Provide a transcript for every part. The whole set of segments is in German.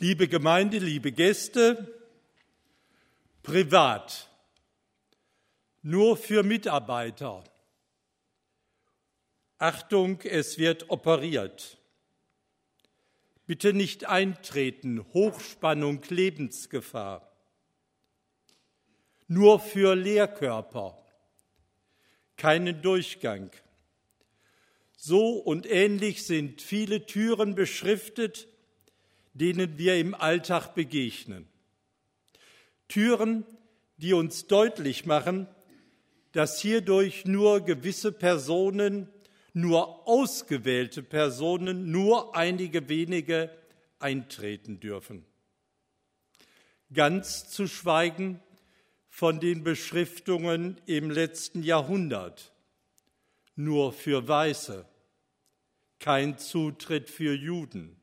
Liebe Gemeinde, liebe Gäste, privat, nur für Mitarbeiter. Achtung, es wird operiert. Bitte nicht eintreten, Hochspannung, Lebensgefahr. Nur für Lehrkörper, keinen Durchgang. So und ähnlich sind viele Türen beschriftet, denen wir im Alltag begegnen. Türen, die uns deutlich machen, dass hierdurch nur gewisse Personen, nur ausgewählte Personen, nur einige wenige eintreten dürfen. Ganz zu schweigen von den Beschriftungen im letzten Jahrhundert. Nur für Weiße, kein Zutritt für Juden.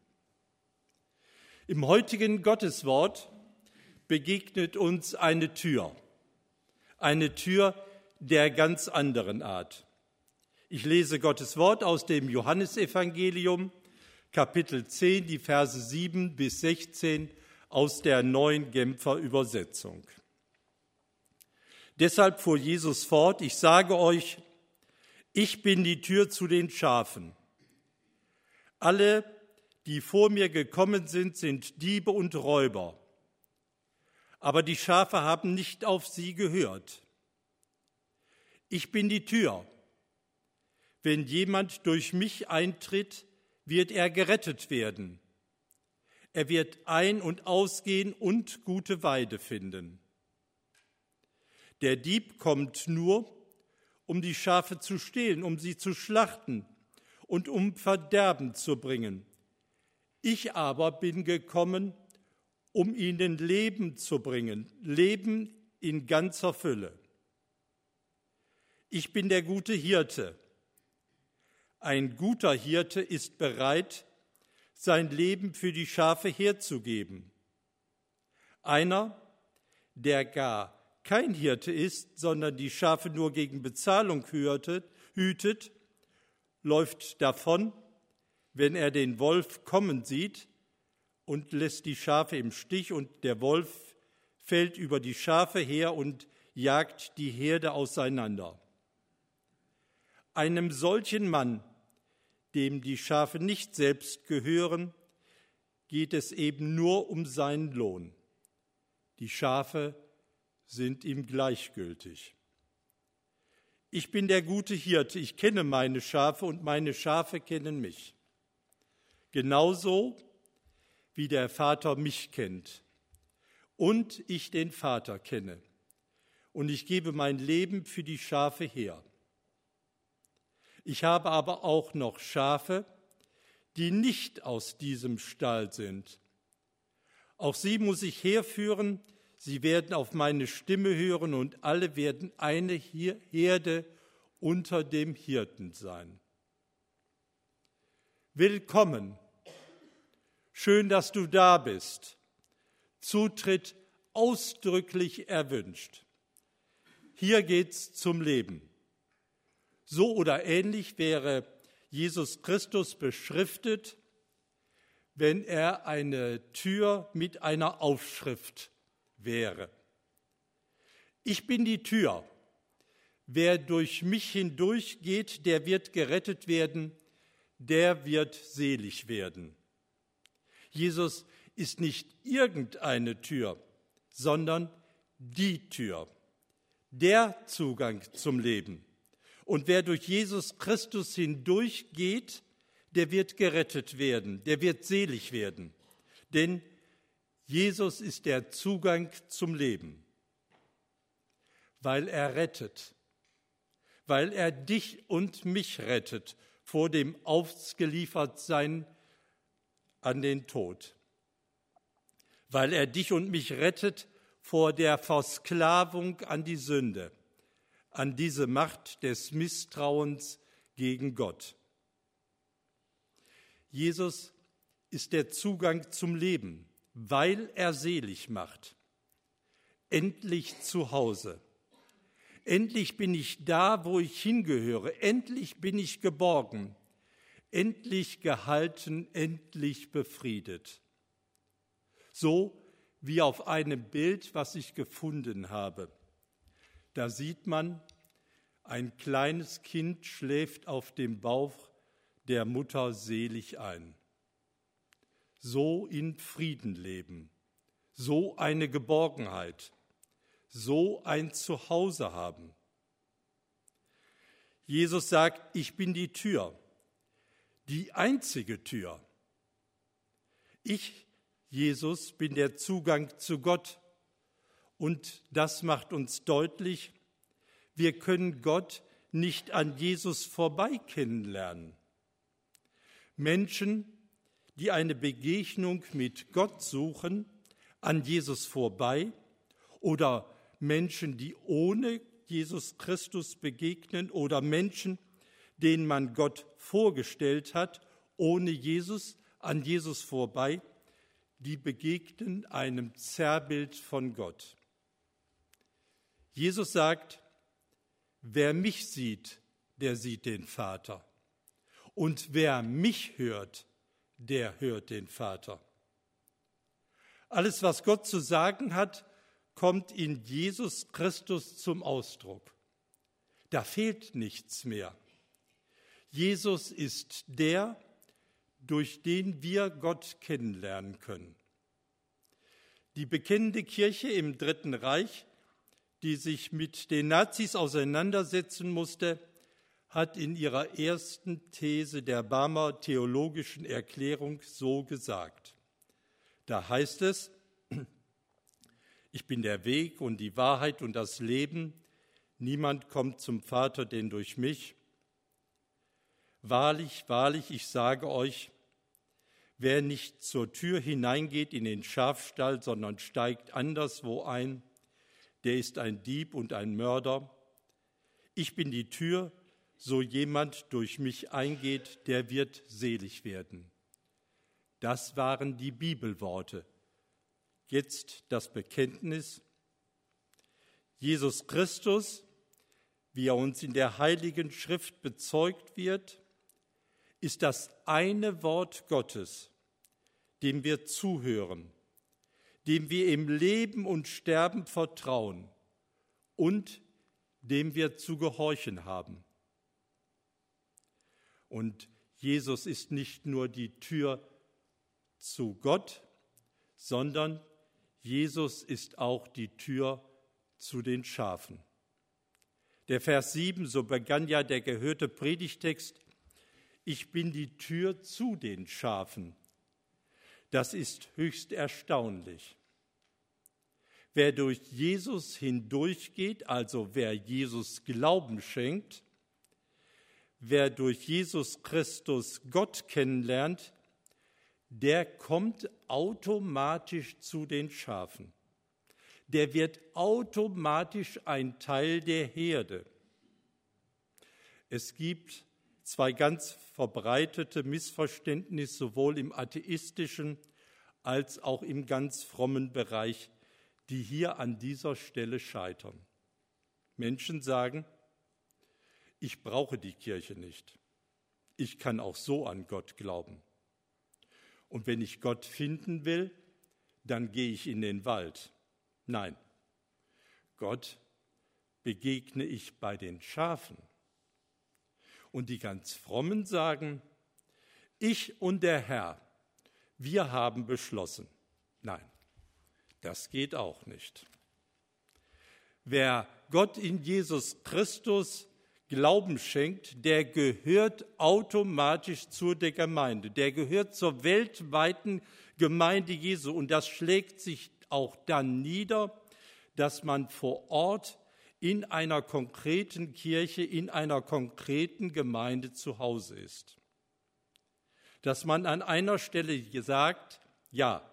Im heutigen Gotteswort begegnet uns eine Tür, eine Tür der ganz anderen Art. Ich lese Gottes Wort aus dem Johannesevangelium, Kapitel 10, die Verse 7 bis 16 aus der neuen Genfer Übersetzung. Deshalb fuhr Jesus fort, ich sage euch, ich bin die Tür zu den Schafen. Alle, die vor mir gekommen sind, sind Diebe und Räuber. Aber die Schafe haben nicht auf sie gehört. Ich bin die Tür. Wenn jemand durch mich eintritt, wird er gerettet werden. Er wird ein- und ausgehen und gute Weide finden. Der Dieb kommt nur, um die Schafe zu stehlen, um sie zu schlachten und um Verderben zu bringen. Ich aber bin gekommen, um ihnen Leben zu bringen, Leben in ganzer Fülle. Ich bin der gute Hirte. Ein guter Hirte ist bereit, sein Leben für die Schafe herzugeben. Einer, der gar kein Hirte ist, sondern die Schafe nur gegen Bezahlung hütet, läuft davon wenn er den Wolf kommen sieht und lässt die Schafe im Stich und der Wolf fällt über die Schafe her und jagt die Herde auseinander. Einem solchen Mann, dem die Schafe nicht selbst gehören, geht es eben nur um seinen Lohn. Die Schafe sind ihm gleichgültig. Ich bin der gute Hirte, ich kenne meine Schafe und meine Schafe kennen mich genauso wie der Vater mich kennt und ich den Vater kenne. Und ich gebe mein Leben für die Schafe her. Ich habe aber auch noch Schafe, die nicht aus diesem Stall sind. Auch sie muss ich herführen, sie werden auf meine Stimme hören und alle werden eine Herde unter dem Hirten sein. Willkommen, Schön, dass du da bist. Zutritt ausdrücklich erwünscht. Hier geht's zum Leben. So oder ähnlich wäre Jesus Christus beschriftet, wenn er eine Tür mit einer Aufschrift wäre. Ich bin die Tür. Wer durch mich hindurchgeht, der wird gerettet werden, der wird selig werden. Jesus ist nicht irgendeine Tür, sondern die Tür, der Zugang zum Leben. Und wer durch Jesus Christus hindurchgeht, der wird gerettet werden, der wird selig werden. Denn Jesus ist der Zugang zum Leben, weil er rettet, weil er dich und mich rettet vor dem Ausgeliefertsein an den Tod, weil er dich und mich rettet vor der Versklavung an die Sünde, an diese Macht des Misstrauens gegen Gott. Jesus ist der Zugang zum Leben, weil er selig macht. Endlich zu Hause. Endlich bin ich da, wo ich hingehöre. Endlich bin ich geborgen endlich gehalten, endlich befriedet. so wie auf einem Bild, was ich gefunden habe. Da sieht man, ein kleines Kind schläft auf dem Bauch der Mutter selig ein. So in Frieden leben, so eine Geborgenheit, so ein Zuhause haben. Jesus sagt, ich bin die Tür, die einzige Tür. Ich, Jesus, bin der Zugang zu Gott. Und das macht uns deutlich, wir können Gott nicht an Jesus vorbei kennenlernen. Menschen, die eine Begegnung mit Gott suchen, an Jesus vorbei oder Menschen, die ohne Jesus Christus begegnen oder Menschen, denen man Gott vorgestellt hat, ohne Jesus, an Jesus vorbei, die begegnen einem Zerrbild von Gott. Jesus sagt, wer mich sieht, der sieht den Vater. Und wer mich hört, der hört den Vater. Alles, was Gott zu sagen hat, kommt in Jesus Christus zum Ausdruck. Da fehlt nichts mehr. Jesus ist der, durch den wir Gott kennenlernen können. Die bekennende Kirche im Dritten Reich, die sich mit den Nazis auseinandersetzen musste, hat in ihrer ersten These der Barmer theologischen Erklärung so gesagt. Da heißt es, ich bin der Weg und die Wahrheit und das Leben. Niemand kommt zum Vater denn durch mich. Wahrlich, wahrlich, ich sage euch, wer nicht zur Tür hineingeht in den Schafstall, sondern steigt anderswo ein, der ist ein Dieb und ein Mörder. Ich bin die Tür, so jemand durch mich eingeht, der wird selig werden. Das waren die Bibelworte Jetzt das Bekenntnis. Jesus Christus, wie er uns in der Heiligen Schrift bezeugt wird, ist das eine Wort Gottes, dem wir zuhören, dem wir im Leben und Sterben vertrauen und dem wir zu gehorchen haben. Und Jesus ist nicht nur die Tür zu Gott, sondern Jesus ist auch die Tür zu den Schafen. Der Vers 7, so begann ja der gehörte Predigtext, ich bin die Tür zu den Schafen. Das ist höchst erstaunlich. Wer durch Jesus hindurchgeht, also wer Jesus Glauben schenkt, wer durch Jesus Christus Gott kennenlernt, der kommt automatisch zu den Schafen. Der wird automatisch ein Teil der Herde. Es gibt zwei ganz verbreitete Missverständnisse sowohl im atheistischen als auch im ganz frommen Bereich, die hier an dieser Stelle scheitern. Menschen sagen, ich brauche die Kirche nicht. Ich kann auch so an Gott glauben. Und wenn ich Gott finden will, dann gehe ich in den Wald. Nein, Gott begegne ich bei den Schafen. Und die ganz frommen sagen, ich und der Herr, wir haben beschlossen. Nein, das geht auch nicht. Wer Gott in Jesus Christus Glauben schenkt, der gehört automatisch zu der Gemeinde, der gehört zur weltweiten Gemeinde Jesu. Und das schlägt sich auch dann nieder, dass man vor Ort in einer konkreten Kirche, in einer konkreten Gemeinde zu Hause ist. Dass man an einer Stelle sagt, ja,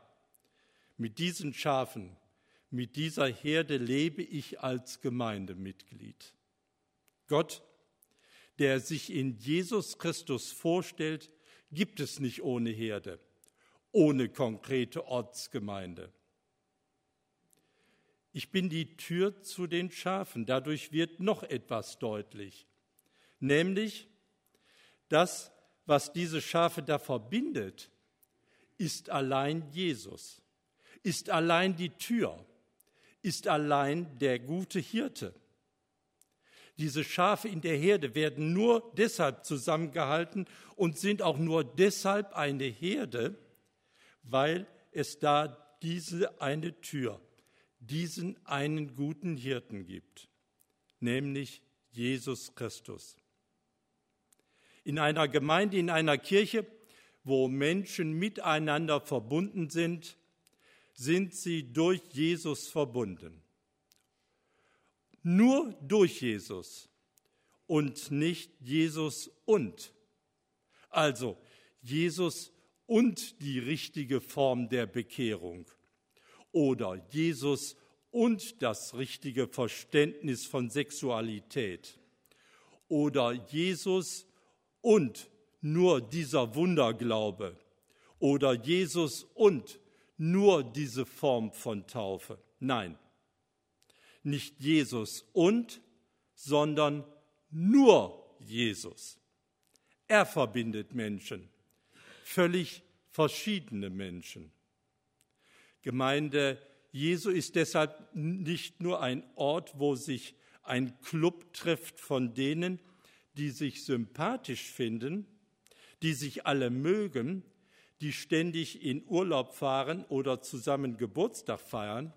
mit diesen Schafen, mit dieser Herde lebe ich als Gemeindemitglied. Gott, der sich in Jesus Christus vorstellt, gibt es nicht ohne Herde, ohne konkrete Ortsgemeinde. Ich bin die Tür zu den Schafen. Dadurch wird noch etwas deutlich, nämlich das, was diese Schafe da verbindet, ist allein Jesus, ist allein die Tür, ist allein der gute Hirte. Diese Schafe in der Herde werden nur deshalb zusammengehalten und sind auch nur deshalb eine Herde, weil es da diese eine Tür, diesen einen guten Hirten gibt, nämlich Jesus Christus. In einer Gemeinde, in einer Kirche, wo Menschen miteinander verbunden sind, sind sie durch Jesus verbunden. Nur durch Jesus und nicht Jesus und. Also Jesus und die richtige Form der Bekehrung oder Jesus und das richtige Verständnis von Sexualität oder Jesus und nur dieser Wunderglaube oder Jesus und nur diese Form von Taufe. Nein, nicht Jesus und, sondern nur Jesus. Er verbindet Menschen, völlig verschiedene Menschen. Gemeinde Jesu ist deshalb nicht nur ein Ort, wo sich ein Club trifft von denen, die sich sympathisch finden, die sich alle mögen, die ständig in Urlaub fahren oder zusammen Geburtstag feiern.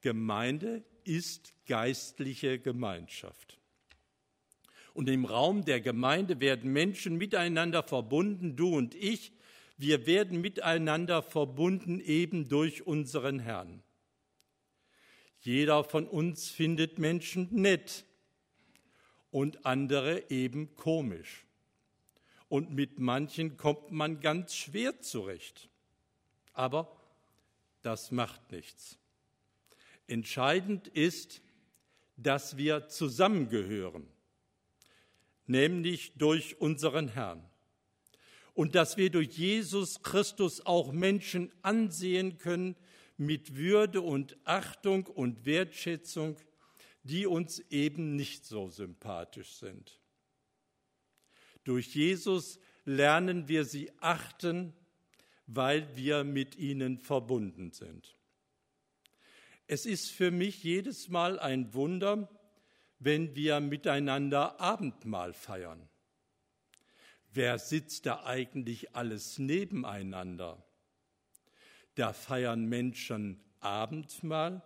Gemeinde ist geistliche Gemeinschaft. Und im Raum der Gemeinde werden Menschen miteinander verbunden, du und ich. Wir werden miteinander verbunden eben durch unseren Herrn. Jeder von uns findet Menschen nett und andere eben komisch und mit manchen kommt man ganz schwer zurecht. Aber das macht nichts. Entscheidend ist, dass wir zusammengehören, nämlich durch unseren Herrn. Und dass wir durch Jesus Christus auch Menschen ansehen können mit Würde und Achtung und Wertschätzung, die uns eben nicht so sympathisch sind. Durch Jesus lernen wir sie achten, weil wir mit ihnen verbunden sind. Es ist für mich jedes Mal ein Wunder, wenn wir miteinander Abendmahl feiern. Wer sitzt da eigentlich alles nebeneinander? Da feiern Menschen Abendmahl,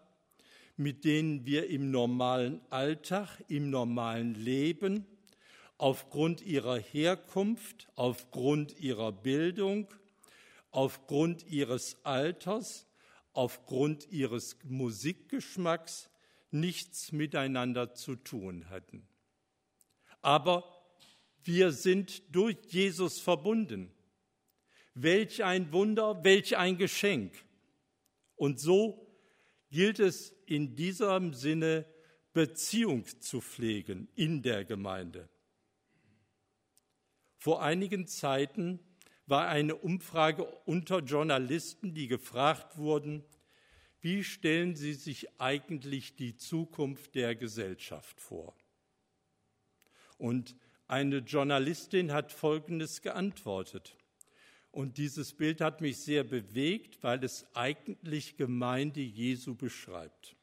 mit denen wir im normalen Alltag, im normalen Leben aufgrund ihrer Herkunft, aufgrund ihrer Bildung, aufgrund ihres Alters, aufgrund ihres Musikgeschmacks nichts miteinander zu tun hatten. Aber wir sind durch Jesus verbunden. Welch ein Wunder, welch ein Geschenk. Und so gilt es in diesem Sinne, Beziehung zu pflegen in der Gemeinde. Vor einigen Zeiten war eine Umfrage unter Journalisten, die gefragt wurden, wie stellen Sie sich eigentlich die Zukunft der Gesellschaft vor? Und eine Journalistin hat Folgendes geantwortet. Und dieses Bild hat mich sehr bewegt, weil es eigentlich Gemeinde Jesu beschreibt.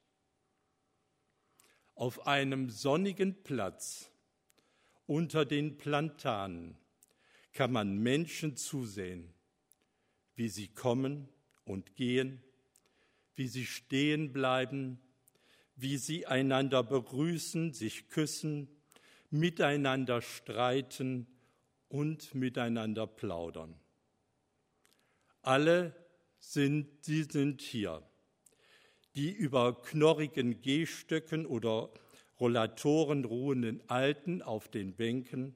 Auf einem sonnigen Platz unter den Plantanen kann man Menschen zusehen, wie sie kommen und gehen, wie sie stehen bleiben, wie sie einander begrüßen, sich küssen, miteinander streiten und miteinander plaudern. Alle sind, sie sind hier, die über knorrigen Gehstöcken oder Rollatoren ruhenden Alten auf den Bänken,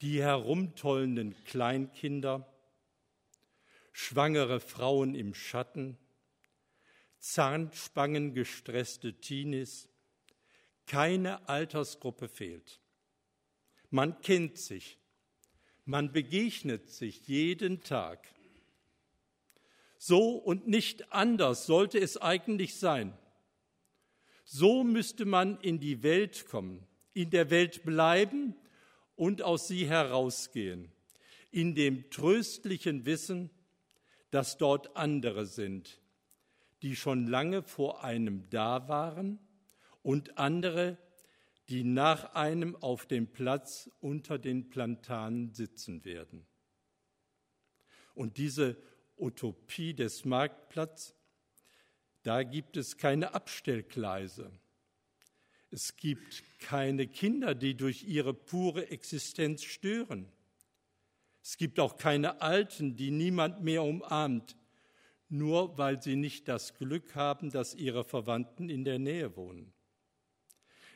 die herumtollenden Kleinkinder, schwangere Frauen im Schatten, zahnspangengestresste Teenies, keine Altersgruppe fehlt. Man kennt sich, man begegnet sich jeden Tag. So und nicht anders sollte es eigentlich sein. So müsste man in die Welt kommen, in der Welt bleiben und aus sie herausgehen, in dem tröstlichen Wissen, dass dort andere sind, die schon lange vor einem da waren und andere, die nach einem auf dem Platz unter den Plantanen sitzen werden. Und diese Utopie des Marktplatzes, da gibt es keine Abstellgleise. Es gibt keine Kinder, die durch ihre pure Existenz stören. Es gibt auch keine Alten, die niemand mehr umarmt, nur weil sie nicht das Glück haben, dass ihre Verwandten in der Nähe wohnen.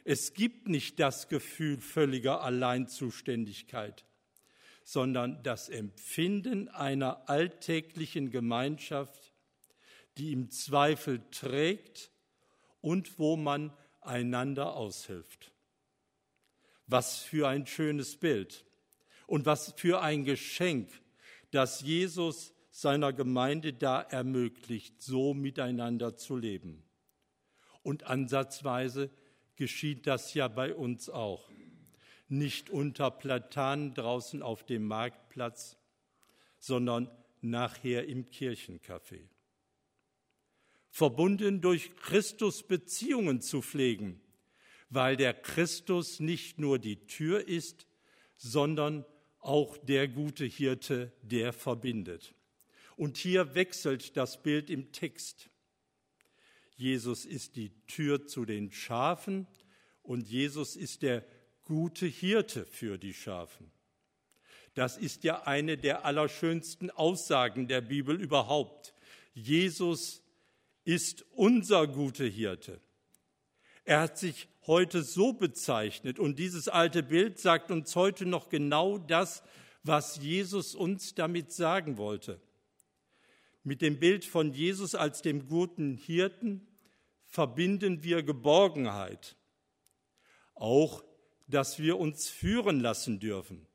Es gibt nicht das Gefühl völliger Alleinzuständigkeit, sondern das Empfinden einer alltäglichen Gemeinschaft, die im Zweifel trägt und wo man einander aushilft. Was für ein schönes Bild und was für ein Geschenk, dass Jesus seiner Gemeinde da ermöglicht, so miteinander zu leben. Und ansatzweise geschieht das ja bei uns auch. Nicht unter Platanen draußen auf dem Marktplatz, sondern nachher im Kirchencafé. Verbunden durch Christus Beziehungen zu pflegen, weil der Christus nicht nur die Tür ist, sondern auch der gute Hirte, der verbindet. Und hier wechselt das Bild im Text. Jesus ist die Tür zu den Schafen und Jesus ist der gute Hirte für die Schafen. Das ist ja eine der allerschönsten Aussagen der Bibel überhaupt. Jesus ist unser guter Hirte. Er hat sich heute so bezeichnet und dieses alte Bild sagt uns heute noch genau das, was Jesus uns damit sagen wollte. Mit dem Bild von Jesus als dem guten Hirten verbinden wir Geborgenheit. Auch, dass wir uns führen lassen dürfen.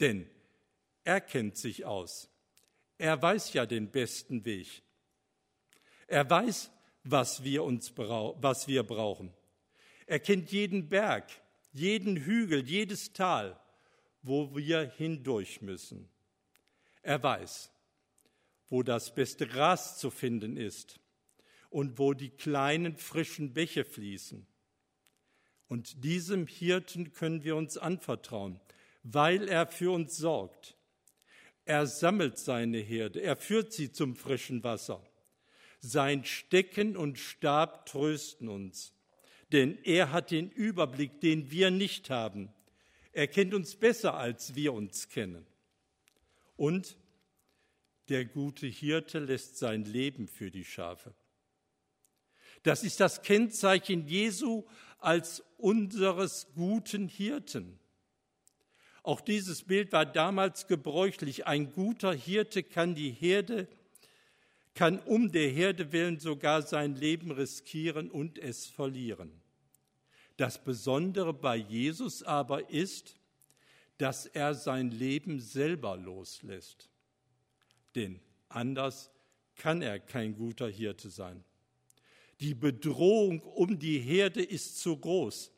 Denn er kennt sich aus. Er weiß ja den besten Weg. Er weiß, was wir, uns was wir brauchen. Er kennt jeden Berg, jeden Hügel, jedes Tal, wo wir hindurch müssen. Er weiß, wo das beste Gras zu finden ist und wo die kleinen frischen Bäche fließen. Und diesem Hirten können wir uns anvertrauen, weil er für uns sorgt. Er sammelt seine Herde, er führt sie zum frischen Wasser. Sein Stecken und Stab trösten uns, denn er hat den Überblick, den wir nicht haben. Er kennt uns besser, als wir uns kennen. Und der gute Hirte lässt sein Leben für die Schafe. Das ist das Kennzeichen Jesu als unseres guten Hirten. Auch dieses Bild war damals gebräuchlich. Ein guter Hirte kann die Herde, kann um der Herde willen sogar sein Leben riskieren und es verlieren. Das Besondere bei Jesus aber ist, dass er sein Leben selber loslässt denn anders kann er kein guter Hirte sein. Die Bedrohung um die Herde ist zu groß.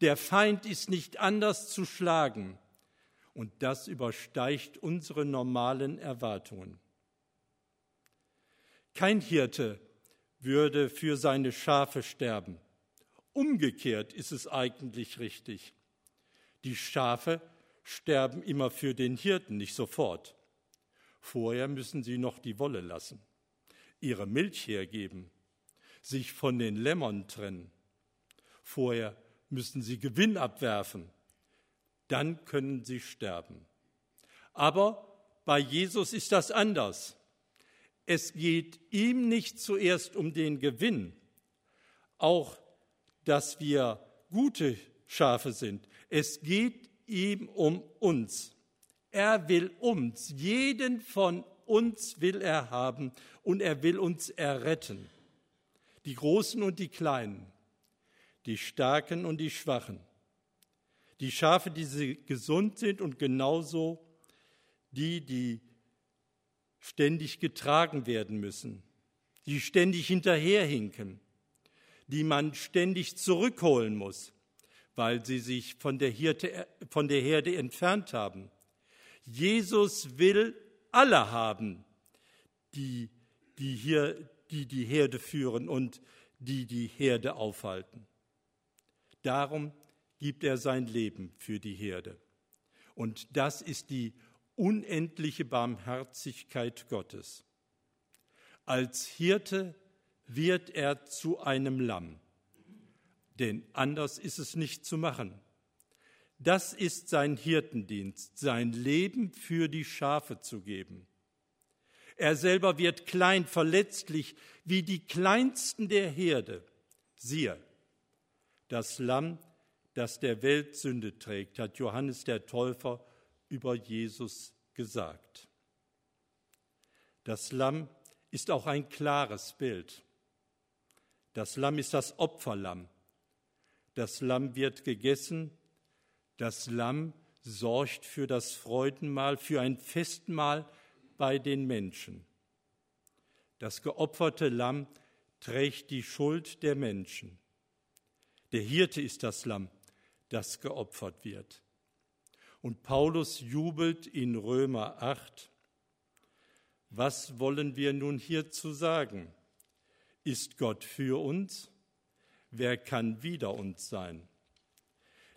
Der Feind ist nicht anders zu schlagen. Und das übersteigt unsere normalen Erwartungen. Kein Hirte würde für seine Schafe sterben. Umgekehrt ist es eigentlich richtig. Die Schafe sterben immer für den Hirten, nicht sofort. Vorher müssen sie noch die Wolle lassen, ihre Milch hergeben, sich von den Lämmern trennen. Vorher müssen sie Gewinn abwerfen. Dann können sie sterben. Aber bei Jesus ist das anders. Es geht ihm nicht zuerst um den Gewinn, auch dass wir gute Schafe sind. Es geht ihm um uns. Er will uns, jeden von uns will er haben und er will uns erretten. Die Großen und die Kleinen, die Starken und die Schwachen, die Schafe, die gesund sind und genauso die, die ständig getragen werden müssen, die ständig hinterherhinken, die man ständig zurückholen muss, weil sie sich von der, Hirte, von der Herde entfernt haben Jesus will alle haben, die, die hier die die Herde führen und die die Herde aufhalten. Darum gibt er sein Leben für die Herde. Und das ist die unendliche Barmherzigkeit Gottes. Als Hirte wird er zu einem Lamm, denn anders ist es nicht zu machen. Das ist sein Hirtendienst, sein Leben für die Schafe zu geben. Er selber wird klein, verletzlich, wie die kleinsten der Herde. Siehe, das Lamm, das der Welt Sünde trägt, hat Johannes der Täufer über Jesus gesagt. Das Lamm ist auch ein klares Bild. Das Lamm ist das Opferlamm. Das Lamm wird gegessen. Das Lamm sorgt für das Freudenmahl, für ein Festmahl bei den Menschen. Das geopferte Lamm trägt die Schuld der Menschen. Der Hirte ist das Lamm, das geopfert wird. Und Paulus jubelt in Römer 8. Was wollen wir nun hierzu sagen? Ist Gott für uns? Wer kann wider uns sein?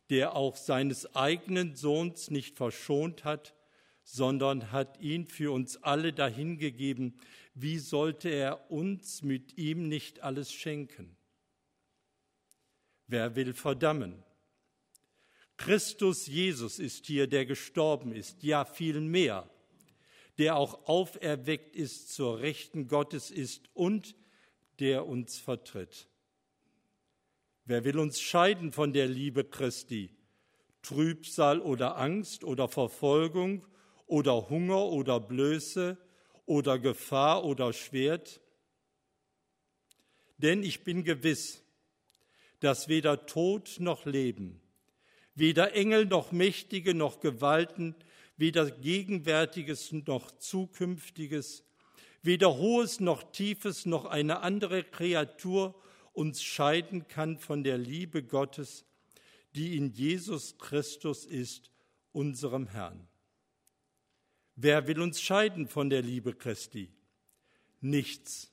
Der auch seines eigenen Sohns nicht verschont hat, sondern hat ihn für uns alle dahingegeben. Wie sollte er uns mit ihm nicht alles schenken? Wer will verdammen? Christus Jesus ist hier, der gestorben ist, ja viel mehr, der auch auferweckt ist, zur Rechten Gottes ist und der uns vertritt. Wer will uns scheiden von der Liebe Christi? Trübsal oder Angst oder Verfolgung oder Hunger oder Blöße oder Gefahr oder Schwert? Denn ich bin gewiss, dass weder Tod noch Leben, Weder Engel noch Mächtige noch Gewalten, weder Gegenwärtiges noch Zukünftiges, weder Hohes noch Tiefes noch eine andere Kreatur uns scheiden kann von der Liebe Gottes, die in Jesus Christus ist, unserem Herrn. Wer will uns scheiden von der Liebe Christi? Nichts,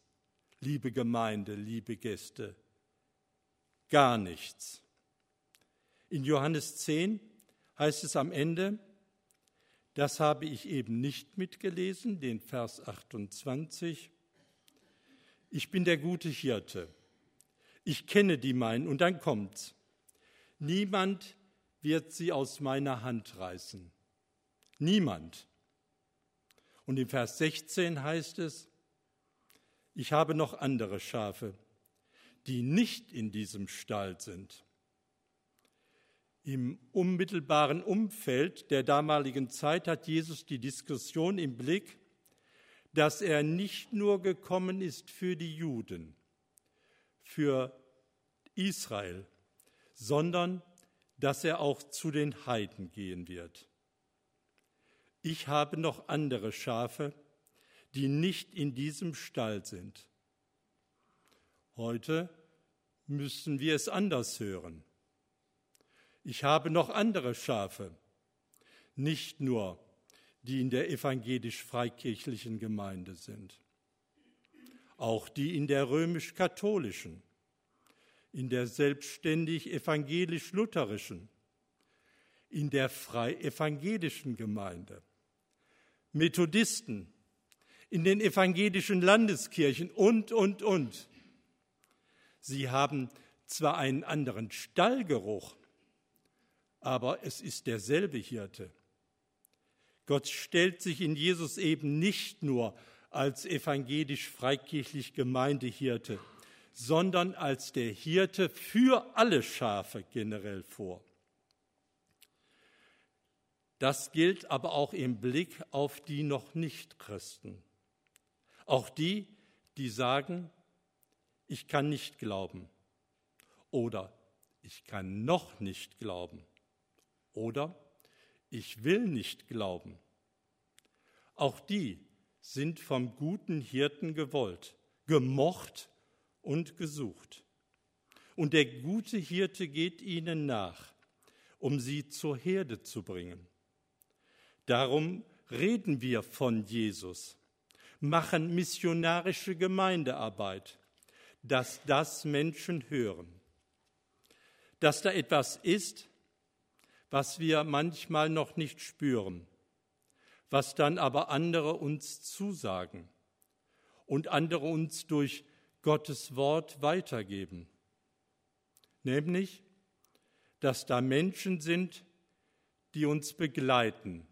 liebe Gemeinde, liebe Gäste, gar nichts. In Johannes 10 heißt es am Ende, das habe ich eben nicht mitgelesen, den Vers 28. Ich bin der gute Hirte. Ich kenne die meinen. Und dann kommt's. Niemand wird sie aus meiner Hand reißen. Niemand. Und im Vers 16 heißt es, ich habe noch andere Schafe, die nicht in diesem Stall sind. Im unmittelbaren Umfeld der damaligen Zeit hat Jesus die Diskussion im Blick, dass er nicht nur gekommen ist für die Juden, für Israel, sondern dass er auch zu den Heiden gehen wird. Ich habe noch andere Schafe, die nicht in diesem Stall sind. Heute müssen wir es anders hören. Ich habe noch andere Schafe, nicht nur die in der evangelisch-freikirchlichen Gemeinde sind, auch die in der römisch-katholischen, in der selbstständig evangelisch-lutherischen, in der frei-evangelischen Gemeinde, Methodisten, in den evangelischen Landeskirchen und, und, und. Sie haben zwar einen anderen Stallgeruch, aber es ist derselbe Hirte. Gott stellt sich in Jesus eben nicht nur als evangelisch-freikirchlich Gemeindehirte, sondern als der Hirte für alle Schafe generell vor. Das gilt aber auch im Blick auf die noch nicht Christen. Auch die, die sagen, ich kann nicht glauben oder ich kann noch nicht glauben. Oder ich will nicht glauben. Auch die sind vom guten Hirten gewollt, gemocht und gesucht. Und der gute Hirte geht ihnen nach, um sie zur Herde zu bringen. Darum reden wir von Jesus, machen missionarische Gemeindearbeit, dass das Menschen hören. Dass da etwas ist, was wir manchmal noch nicht spüren, was dann aber andere uns zusagen und andere uns durch Gottes Wort weitergeben. Nämlich, dass da Menschen sind, die uns begleiten,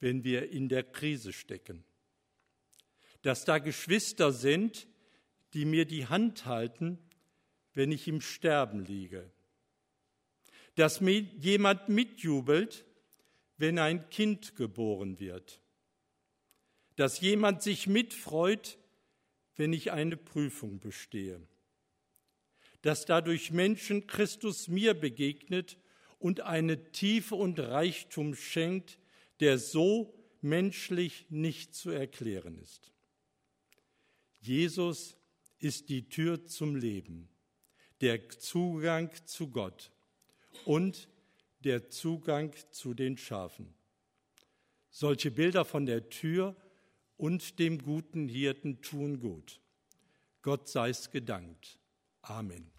wenn wir in der Krise stecken. Dass da Geschwister sind, die mir die Hand halten, wenn ich im Sterben liege. Dass mir jemand mitjubelt, wenn ein Kind geboren wird. Dass jemand sich mitfreut, wenn ich eine Prüfung bestehe. Dass dadurch Menschen Christus mir begegnet und eine Tiefe und Reichtum schenkt, der so menschlich nicht zu erklären ist. Jesus ist die Tür zum Leben, der Zugang zu Gott und der Zugang zu den Schafen. Solche Bilder von der Tür und dem guten Hirten tun gut. Gott sei es gedankt. Amen.